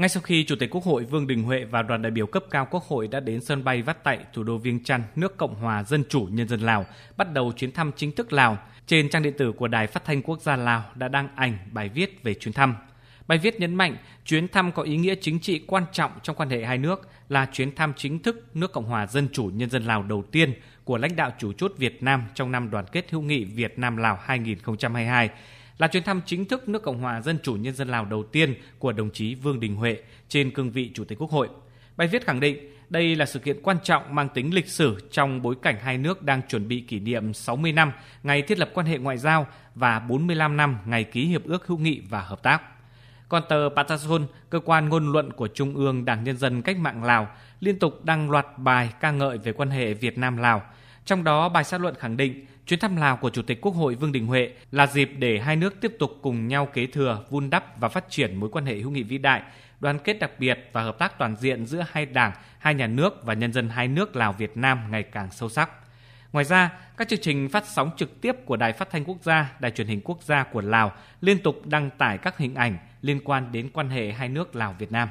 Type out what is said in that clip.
Ngay sau khi Chủ tịch Quốc hội Vương Đình Huệ và đoàn đại biểu cấp cao Quốc hội đã đến sân bay Vắt Tạy, thủ đô Viêng Chăn, nước Cộng hòa Dân chủ Nhân dân Lào, bắt đầu chuyến thăm chính thức Lào, trên trang điện tử của Đài Phát thanh Quốc gia Lào đã đăng ảnh bài viết về chuyến thăm. Bài viết nhấn mạnh chuyến thăm có ý nghĩa chính trị quan trọng trong quan hệ hai nước là chuyến thăm chính thức nước Cộng hòa Dân chủ Nhân dân Lào đầu tiên của lãnh đạo chủ chốt Việt Nam trong năm đoàn kết hữu nghị Việt Nam Lào 2022 là chuyến thăm chính thức nước Cộng hòa Dân chủ Nhân dân Lào đầu tiên của đồng chí Vương Đình Huệ trên cương vị Chủ tịch Quốc hội. Bài viết khẳng định đây là sự kiện quan trọng mang tính lịch sử trong bối cảnh hai nước đang chuẩn bị kỷ niệm 60 năm ngày thiết lập quan hệ ngoại giao và 45 năm ngày ký hiệp ước hữu nghị và hợp tác. Còn tờ Patason, cơ quan ngôn luận của Trung ương Đảng Nhân dân Cách mạng Lào, liên tục đăng loạt bài ca ngợi về quan hệ Việt Nam-Lào. Trong đó, bài xã luận khẳng định chuyến thăm Lào của Chủ tịch Quốc hội Vương Đình Huệ là dịp để hai nước tiếp tục cùng nhau kế thừa, vun đắp và phát triển mối quan hệ hữu nghị vĩ đại, đoàn kết đặc biệt và hợp tác toàn diện giữa hai đảng, hai nhà nước và nhân dân hai nước Lào Việt Nam ngày càng sâu sắc. Ngoài ra, các chương trình phát sóng trực tiếp của Đài Phát thanh Quốc gia, Đài truyền hình quốc gia của Lào liên tục đăng tải các hình ảnh liên quan đến quan hệ hai nước Lào Việt Nam.